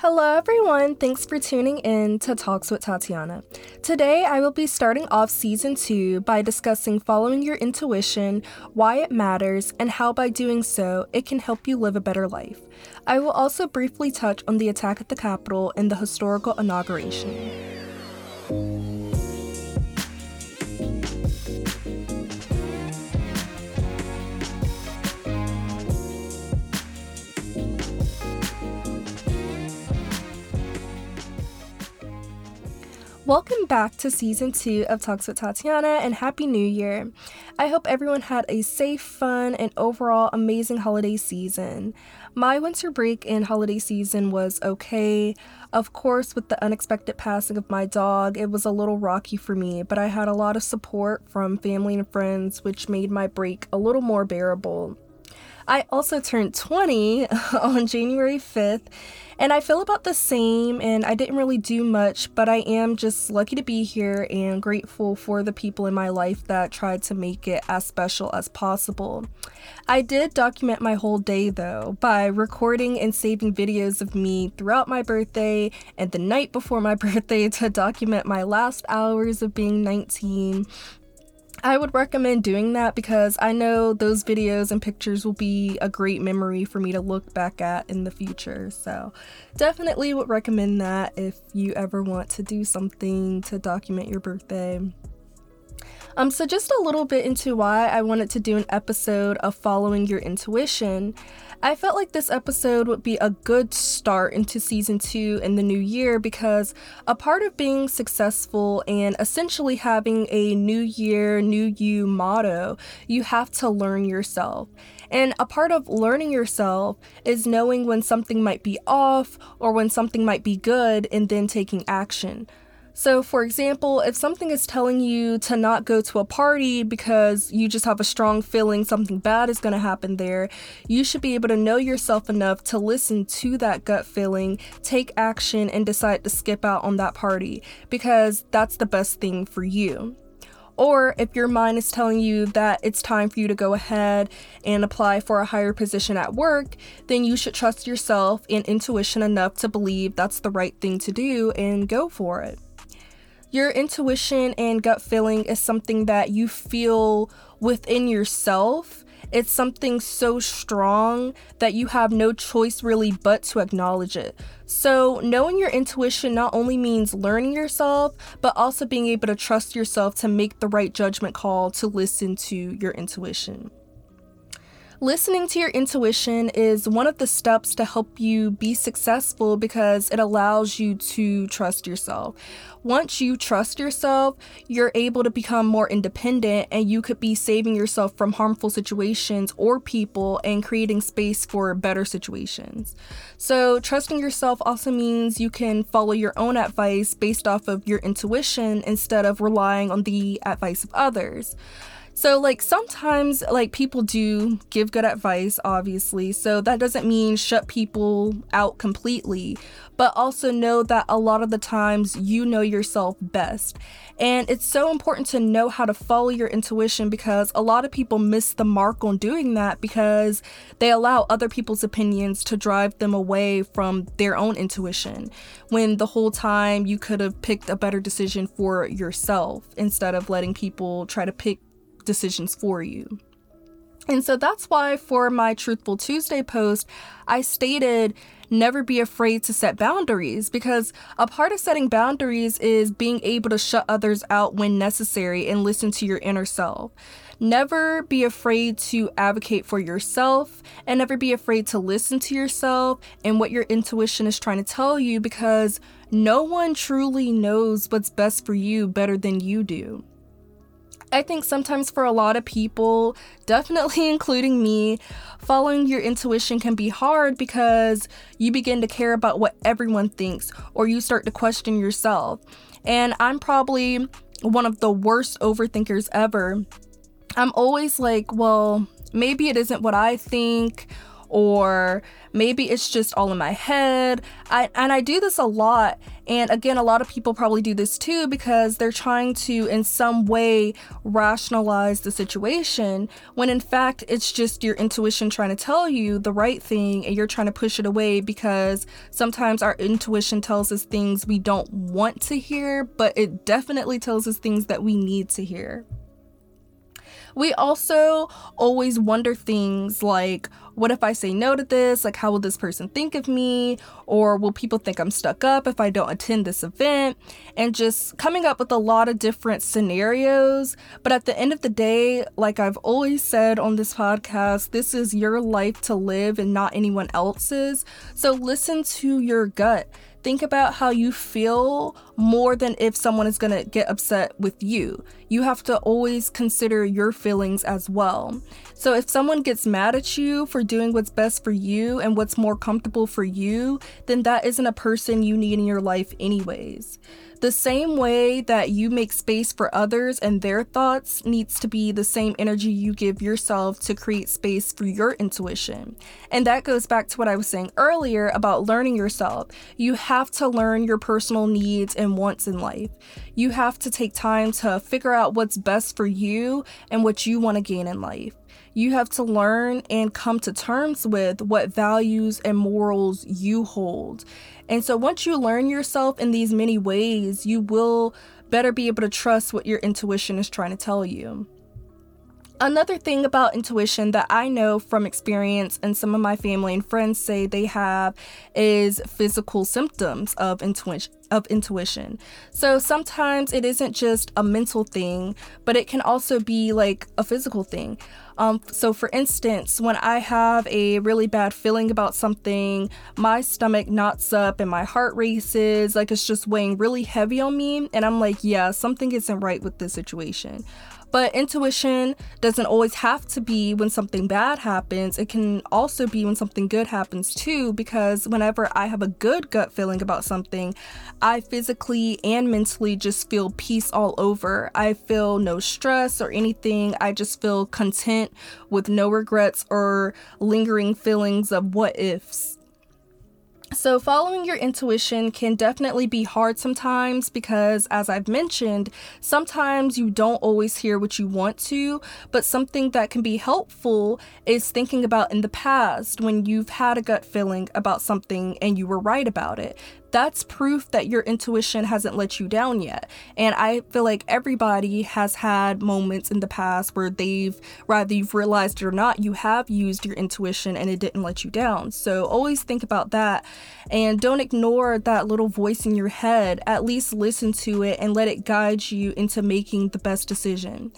Hello, everyone. Thanks for tuning in to Talks with Tatiana. Today, I will be starting off season two by discussing following your intuition, why it matters, and how by doing so, it can help you live a better life. I will also briefly touch on the attack at the Capitol and the historical inauguration. Welcome back to season two of Talks with Tatiana and Happy New Year. I hope everyone had a safe, fun, and overall amazing holiday season. My winter break and holiday season was okay. Of course, with the unexpected passing of my dog, it was a little rocky for me, but I had a lot of support from family and friends, which made my break a little more bearable. I also turned 20 on January 5th, and I feel about the same, and I didn't really do much, but I am just lucky to be here and grateful for the people in my life that tried to make it as special as possible. I did document my whole day though by recording and saving videos of me throughout my birthday and the night before my birthday to document my last hours of being 19 I would recommend doing that because I know those videos and pictures will be a great memory for me to look back at in the future. So, definitely would recommend that if you ever want to do something to document your birthday. Um, so, just a little bit into why I wanted to do an episode of following your intuition. I felt like this episode would be a good start into season two in the new year because a part of being successful and essentially having a new year, new you motto, you have to learn yourself. And a part of learning yourself is knowing when something might be off or when something might be good and then taking action. So, for example, if something is telling you to not go to a party because you just have a strong feeling something bad is going to happen there, you should be able to know yourself enough to listen to that gut feeling, take action, and decide to skip out on that party because that's the best thing for you. Or if your mind is telling you that it's time for you to go ahead and apply for a higher position at work, then you should trust yourself and intuition enough to believe that's the right thing to do and go for it. Your intuition and gut feeling is something that you feel within yourself. It's something so strong that you have no choice really but to acknowledge it. So, knowing your intuition not only means learning yourself, but also being able to trust yourself to make the right judgment call to listen to your intuition. Listening to your intuition is one of the steps to help you be successful because it allows you to trust yourself. Once you trust yourself, you're able to become more independent and you could be saving yourself from harmful situations or people and creating space for better situations. So, trusting yourself also means you can follow your own advice based off of your intuition instead of relying on the advice of others. So, like, sometimes, like, people do give good advice, obviously. So, that doesn't mean shut people out completely, but also know that a lot of the times you know yourself best. And it's so important to know how to follow your intuition because a lot of people miss the mark on doing that because they allow other people's opinions to drive them away from their own intuition when the whole time you could have picked a better decision for yourself instead of letting people try to pick decisions for you. And so that's why for my Truthful Tuesday post, I stated never be afraid to set boundaries because a part of setting boundaries is being able to shut others out when necessary and listen to your inner self. Never be afraid to advocate for yourself and never be afraid to listen to yourself and what your intuition is trying to tell you because no one truly knows what's best for you better than you do. I think sometimes for a lot of people, definitely including me, following your intuition can be hard because you begin to care about what everyone thinks or you start to question yourself. And I'm probably one of the worst overthinkers ever. I'm always like, well, maybe it isn't what I think or maybe it's just all in my head. I, and I do this a lot. And again, a lot of people probably do this too because they're trying to, in some way, rationalize the situation when in fact it's just your intuition trying to tell you the right thing and you're trying to push it away because sometimes our intuition tells us things we don't want to hear, but it definitely tells us things that we need to hear. We also always wonder things like, what if I say no to this? Like, how will this person think of me? Or will people think I'm stuck up if I don't attend this event? And just coming up with a lot of different scenarios. But at the end of the day, like I've always said on this podcast, this is your life to live and not anyone else's. So listen to your gut think about how you feel more than if someone is going to get upset with you. You have to always consider your feelings as well. So if someone gets mad at you for doing what's best for you and what's more comfortable for you, then that isn't a person you need in your life, anyways. The same way that you make space for others and their thoughts needs to be the same energy you give yourself to create space for your intuition. And that goes back to what I was saying earlier about learning yourself. You have to learn your personal needs and wants in life. You have to take time to figure out what's best for you and what you want to gain in life. You have to learn and come to terms with what values and morals you hold. And so once you learn yourself in these many ways, you will better be able to trust what your intuition is trying to tell you. Another thing about intuition that I know from experience and some of my family and friends say they have is physical symptoms of intuition of intuition. So sometimes it isn't just a mental thing, but it can also be like a physical thing. Um, so, for instance, when I have a really bad feeling about something, my stomach knots up and my heart races, like it's just weighing really heavy on me. And I'm like, yeah, something isn't right with this situation. But intuition doesn't always have to be when something bad happens. It can also be when something good happens too, because whenever I have a good gut feeling about something, I physically and mentally just feel peace all over. I feel no stress or anything. I just feel content with no regrets or lingering feelings of what ifs. So, following your intuition can definitely be hard sometimes because, as I've mentioned, sometimes you don't always hear what you want to. But something that can be helpful is thinking about in the past when you've had a gut feeling about something and you were right about it that's proof that your intuition hasn't let you down yet. And I feel like everybody has had moments in the past where they've, rather you've realized it or not, you have used your intuition and it didn't let you down. So always think about that and don't ignore that little voice in your head. At least listen to it and let it guide you into making the best decision.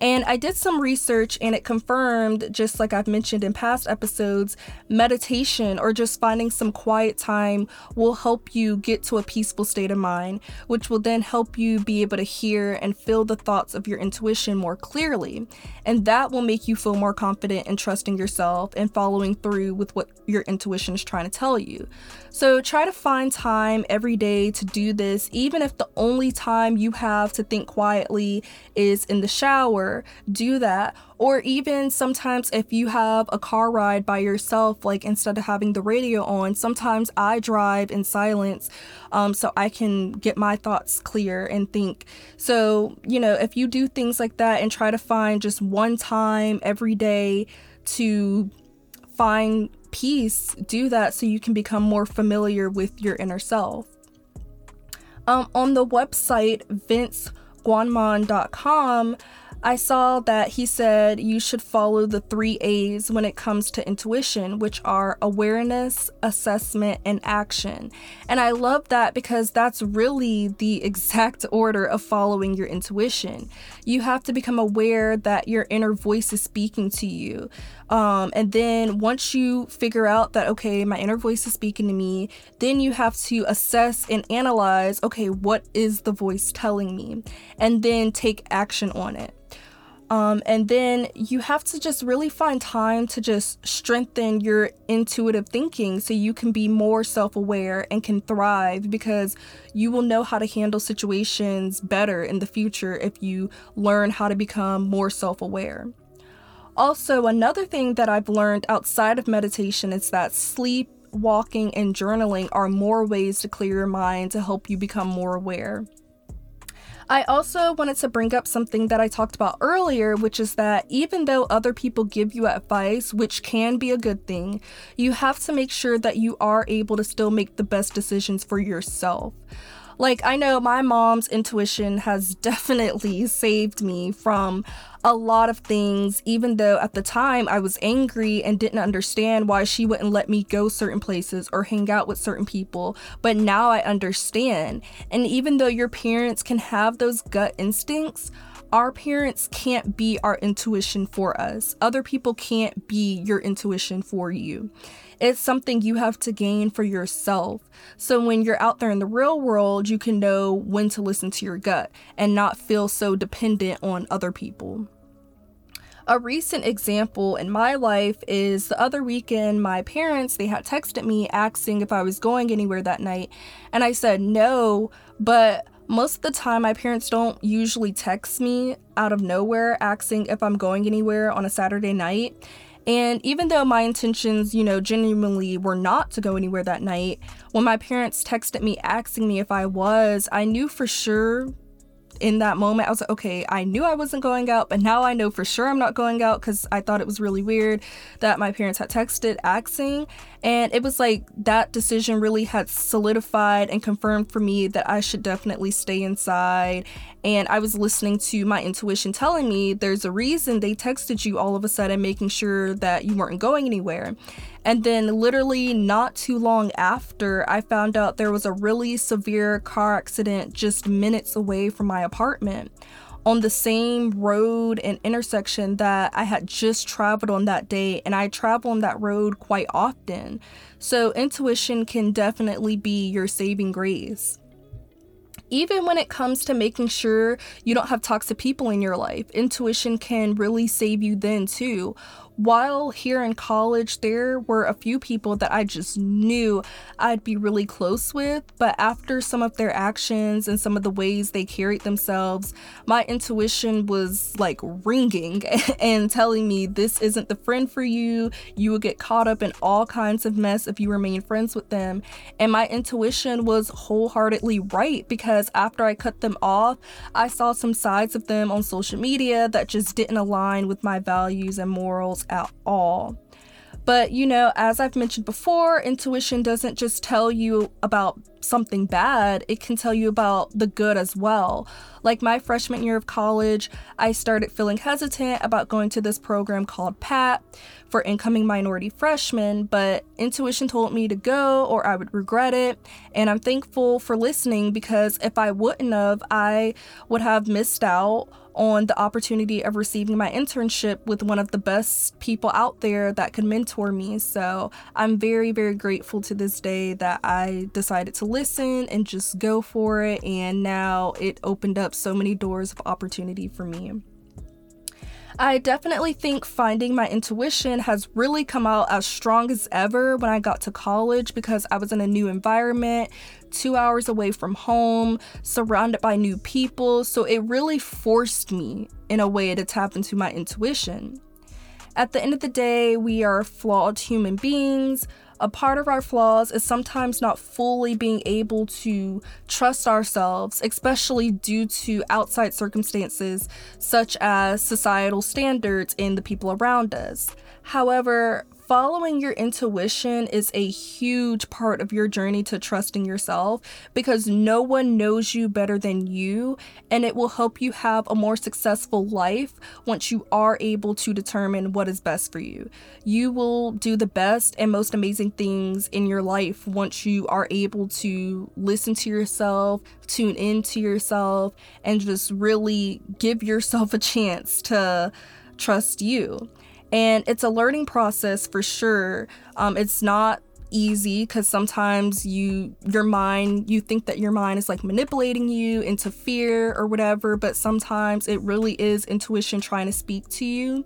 And I did some research and it confirmed, just like I've mentioned in past episodes, meditation or just finding some quiet time will help you get to a peaceful state of mind, which will then help you be able to hear and feel the thoughts of your intuition more clearly. And that will make you feel more confident in trusting yourself and following through with what your intuition is trying to tell you. So try to find time every day to do this, even if the only time you have to think quietly is in the shower, do that. Or even sometimes if you have a car ride by yourself, like instead of having the radio on, sometimes I drive in silence um, so I can get my thoughts clear and think. So, you know, if you do things like that and try to find just one time every day to find peace, do that so you can become more familiar with your inner self. Um, on the website vincegowmon.com, I saw that he said you should follow the three A's when it comes to intuition, which are awareness, assessment, and action. And I love that because that's really the exact order of following your intuition. You have to become aware that your inner voice is speaking to you. Um, and then once you figure out that, okay, my inner voice is speaking to me, then you have to assess and analyze, okay, what is the voice telling me? And then take action on it. Um, and then you have to just really find time to just strengthen your intuitive thinking so you can be more self aware and can thrive because you will know how to handle situations better in the future if you learn how to become more self aware. Also, another thing that I've learned outside of meditation is that sleep, walking, and journaling are more ways to clear your mind to help you become more aware. I also wanted to bring up something that I talked about earlier, which is that even though other people give you advice, which can be a good thing, you have to make sure that you are able to still make the best decisions for yourself. Like, I know my mom's intuition has definitely saved me from a lot of things, even though at the time I was angry and didn't understand why she wouldn't let me go certain places or hang out with certain people. But now I understand. And even though your parents can have those gut instincts, our parents can't be our intuition for us. Other people can't be your intuition for you. It's something you have to gain for yourself. So when you're out there in the real world, you can know when to listen to your gut and not feel so dependent on other people. A recent example in my life is the other weekend my parents they had texted me asking if I was going anywhere that night and I said no, but most of the time my parents don't usually text me out of nowhere asking if I'm going anywhere on a Saturday night. And even though my intentions, you know, genuinely were not to go anywhere that night, when my parents texted me asking me if I was, I knew for sure in that moment, I was like, okay, I knew I wasn't going out, but now I know for sure I'm not going out because I thought it was really weird that my parents had texted asking. And it was like that decision really had solidified and confirmed for me that I should definitely stay inside. And I was listening to my intuition telling me there's a reason they texted you all of a sudden, making sure that you weren't going anywhere. And then, literally, not too long after, I found out there was a really severe car accident just minutes away from my apartment on the same road and intersection that I had just traveled on that day, and I travel on that road quite often. So, intuition can definitely be your saving grace even when it comes to making sure you don't have toxic people in your life, intuition can really save you then too while here in college, there were a few people that I just knew I'd be really close with, but after some of their actions and some of the ways they carried themselves, my intuition was like ringing and telling me this isn't the friend for you. You will get caught up in all kinds of mess if you remain friends with them. And my intuition was wholeheartedly right because after I cut them off, I saw some sides of them on social media that just didn't align with my values and morals at all. But you know, as I've mentioned before, intuition doesn't just tell you about something bad, it can tell you about the good as well. Like my freshman year of college, I started feeling hesitant about going to this program called PAT for incoming minority freshmen, but intuition told me to go or I would regret it. And I'm thankful for listening because if I wouldn't have, I would have missed out on the opportunity of receiving my internship with one of the best people out there that could mentor me. So I'm very, very grateful to this day that I decided to listen and just go for it. And now it opened up so many doors of opportunity for me. I definitely think finding my intuition has really come out as strong as ever when I got to college because I was in a new environment, two hours away from home, surrounded by new people. So it really forced me in a way to tap into my intuition. At the end of the day, we are flawed human beings a part of our flaws is sometimes not fully being able to trust ourselves, especially due to outside circumstances such as societal standards and the people around us. However, following your intuition is a huge part of your journey to trusting yourself because no one knows you better than you, and it will help you have a more successful life once you are able to determine what is best for you. You will do the best and most amazing things in your life once you are able to listen to yourself, tune into yourself, and just really give yourself a chance to trust you and it's a learning process for sure. Um, it's not easy because sometimes you your mind you think that your mind is like manipulating you into fear or whatever but sometimes it really is intuition trying to speak to you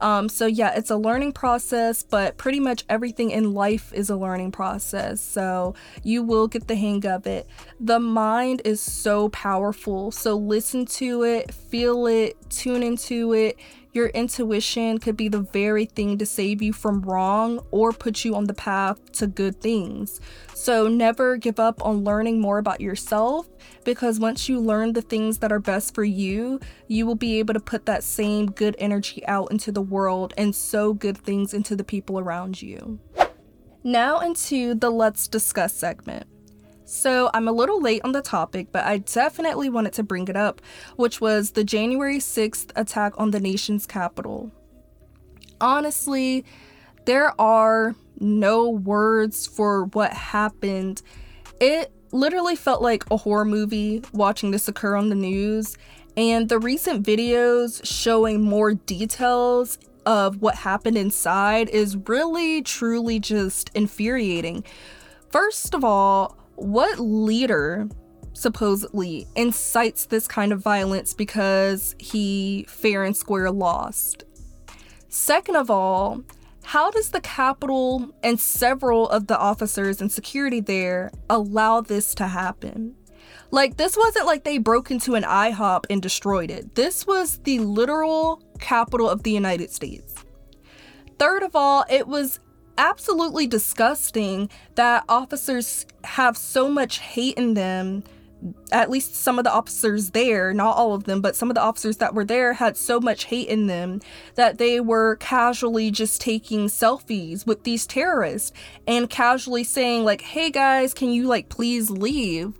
um, so yeah it's a learning process but pretty much everything in life is a learning process. So you will get the hang of it. The mind is so powerful. So listen to it feel it tune into it. Your intuition could be the very thing to save you from wrong or put you on the path to good things. So never give up on learning more about yourself because once you learn the things that are best for you, you will be able to put that same good energy out into the world and sow good things into the people around you. Now, into the Let's Discuss segment. So, I'm a little late on the topic, but I definitely wanted to bring it up, which was the January 6th attack on the nation's capital. Honestly, there are no words for what happened. It literally felt like a horror movie watching this occur on the news, and the recent videos showing more details of what happened inside is really, truly just infuriating. First of all, what leader supposedly incites this kind of violence because he fair and square lost? Second of all, how does the Capitol and several of the officers and security there allow this to happen? Like, this wasn't like they broke into an IHOP and destroyed it. This was the literal capital of the United States. Third of all, it was absolutely disgusting that officers have so much hate in them at least some of the officers there, not all of them, but some of the officers that were there had so much hate in them that they were casually just taking selfies with these terrorists and casually saying, like, hey guys, can you, like, please leave?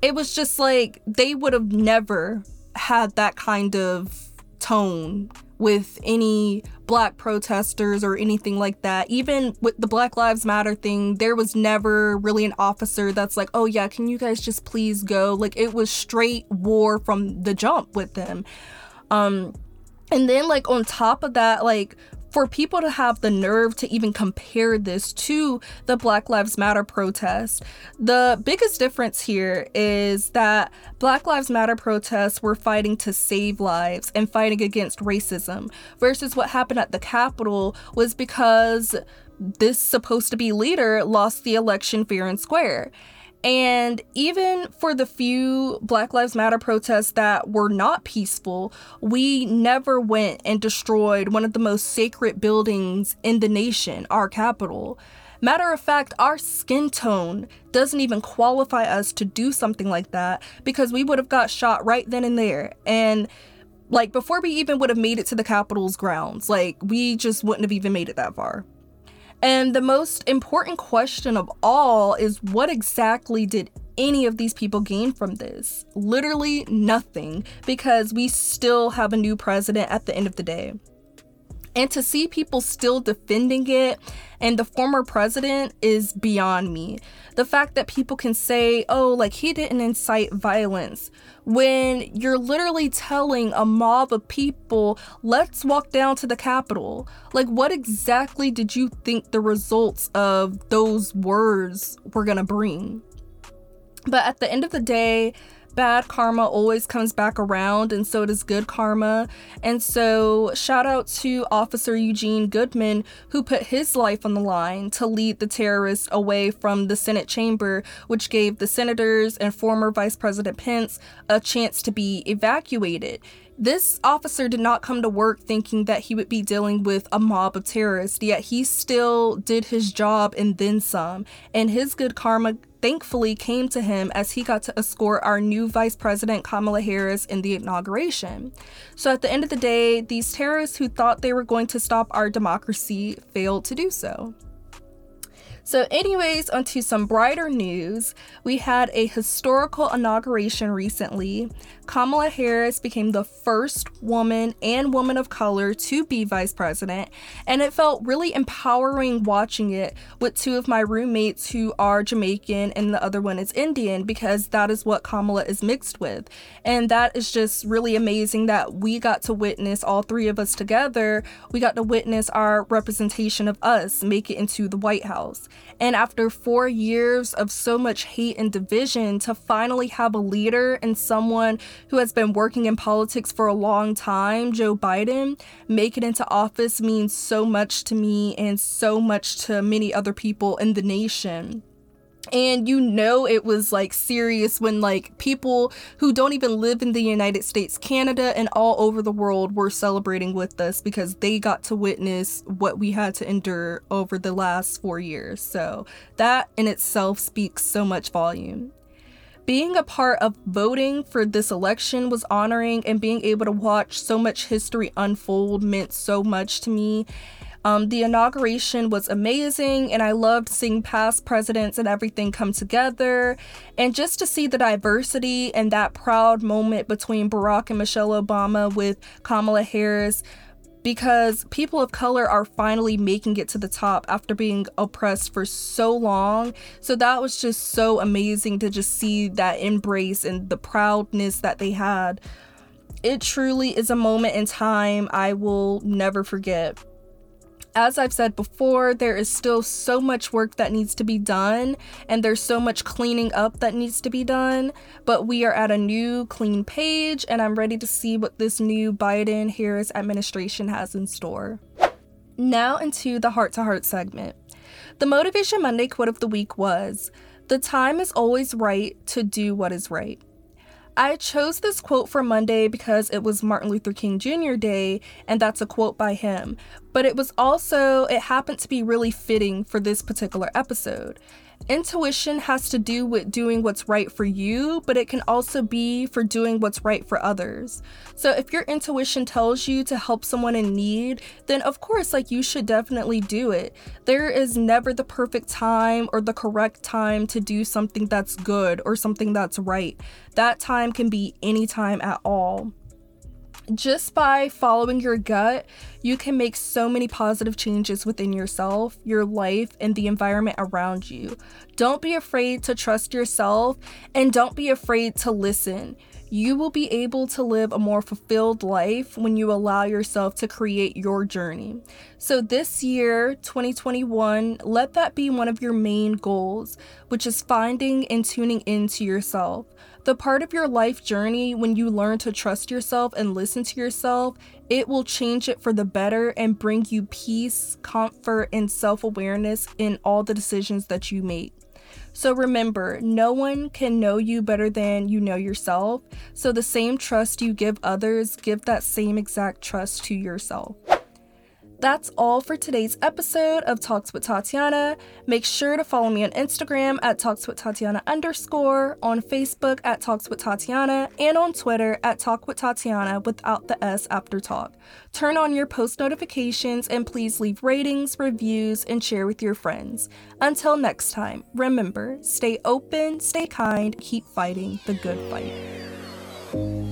It was just like they would have never had that kind of tone with any black protesters or anything like that. Even with the Black Lives Matter thing, there was never really an officer that's like, oh yeah, can you guys just please go? Like it was straight war from the jump with them. Um, and then like on top of that, like for people to have the nerve to even compare this to the Black Lives Matter protest, the biggest difference here is that Black Lives Matter protests were fighting to save lives and fighting against racism, versus what happened at the Capitol was because this supposed to be leader lost the election fair and square. And even for the few Black Lives Matter protests that were not peaceful, we never went and destroyed one of the most sacred buildings in the nation, our Capitol. Matter of fact, our skin tone doesn't even qualify us to do something like that because we would have got shot right then and there. And like before we even would have made it to the Capitol's grounds, like we just wouldn't have even made it that far. And the most important question of all is what exactly did any of these people gain from this? Literally nothing, because we still have a new president at the end of the day. And to see people still defending it and the former president is beyond me. The fact that people can say, oh, like he didn't incite violence, when you're literally telling a mob of people, let's walk down to the Capitol. Like, what exactly did you think the results of those words were gonna bring? But at the end of the day, bad karma always comes back around, and so does good karma. And so, shout out to Officer Eugene Goodman, who put his life on the line to lead the terrorists away from the Senate chamber, which gave the senators and former Vice President Pence a chance to be evacuated. This officer did not come to work thinking that he would be dealing with a mob of terrorists, yet he still did his job and then some. And his good karma thankfully came to him as he got to escort our new Vice President Kamala Harris in the inauguration. So at the end of the day, these terrorists who thought they were going to stop our democracy failed to do so. So, anyways, onto some brighter news. We had a historical inauguration recently. Kamala Harris became the first woman and woman of color to be vice president, and it felt really empowering watching it with two of my roommates who are Jamaican and the other one is Indian because that is what Kamala is mixed with. And that is just really amazing that we got to witness all three of us together. We got to witness our representation of us make it into the White House. And after four years of so much hate and division, to finally have a leader and someone who has been working in politics for a long time, Joe Biden, make it into office means so much to me and so much to many other people in the nation. And you know it was like serious when like people who don't even live in the United States, Canada, and all over the world were celebrating with us because they got to witness what we had to endure over the last 4 years. So, that in itself speaks so much volume. Being a part of voting for this election was honoring and being able to watch so much history unfold meant so much to me um, the inauguration was amazing, and I loved seeing past presidents and everything come together. And just to see the diversity and that proud moment between Barack and Michelle Obama with Kamala Harris because people of color are finally making it to the top after being oppressed for so long. So that was just so amazing to just see that embrace and the proudness that they had. It truly is a moment in time I will never forget as I've said before, there is still so much work that needs to be done, and there's so much cleaning up that needs to be done. But we are at a new clean page, and I'm ready to see what this new Biden Harris administration has in store. Now, into the heart to heart segment. The Motivation Monday quote of the week was The time is always right to do what is right. I chose this quote for Monday because it was Martin Luther King Jr. Day, and that's a quote by him. But it was also, it happened to be really fitting for this particular episode. Intuition has to do with doing what's right for you, but it can also be for doing what's right for others. So if your intuition tells you to help someone in need, then of course, like you should definitely do it. There is never the perfect time or the correct time to do something that's good or something that's right. That time can be any time at all just by following your gut, you can make so many positive changes within yourself, your life, and the environment around you. Don't be afraid to trust yourself and don't be afraid to listen. You will be able to live a more fulfilled life when you allow yourself to create your journey. So, this year, 2021, let that be one of your main goals, which is finding and tuning into yourself. The part of your life journey when you learn to trust yourself and listen to yourself, it will change it for the better and bring you peace, comfort, and self awareness in all the decisions that you make. So remember, no one can know you better than you know yourself. So the same trust you give others, give that same exact trust to yourself. That's all for today's episode of Talks with Tatiana. Make sure to follow me on Instagram at Talks with Tatiana underscore, on Facebook at Talks with Tatiana, and on Twitter at Talk with Tatiana without the S after talk. Turn on your post notifications and please leave ratings, reviews, and share with your friends. Until next time, remember stay open, stay kind, keep fighting the good fight.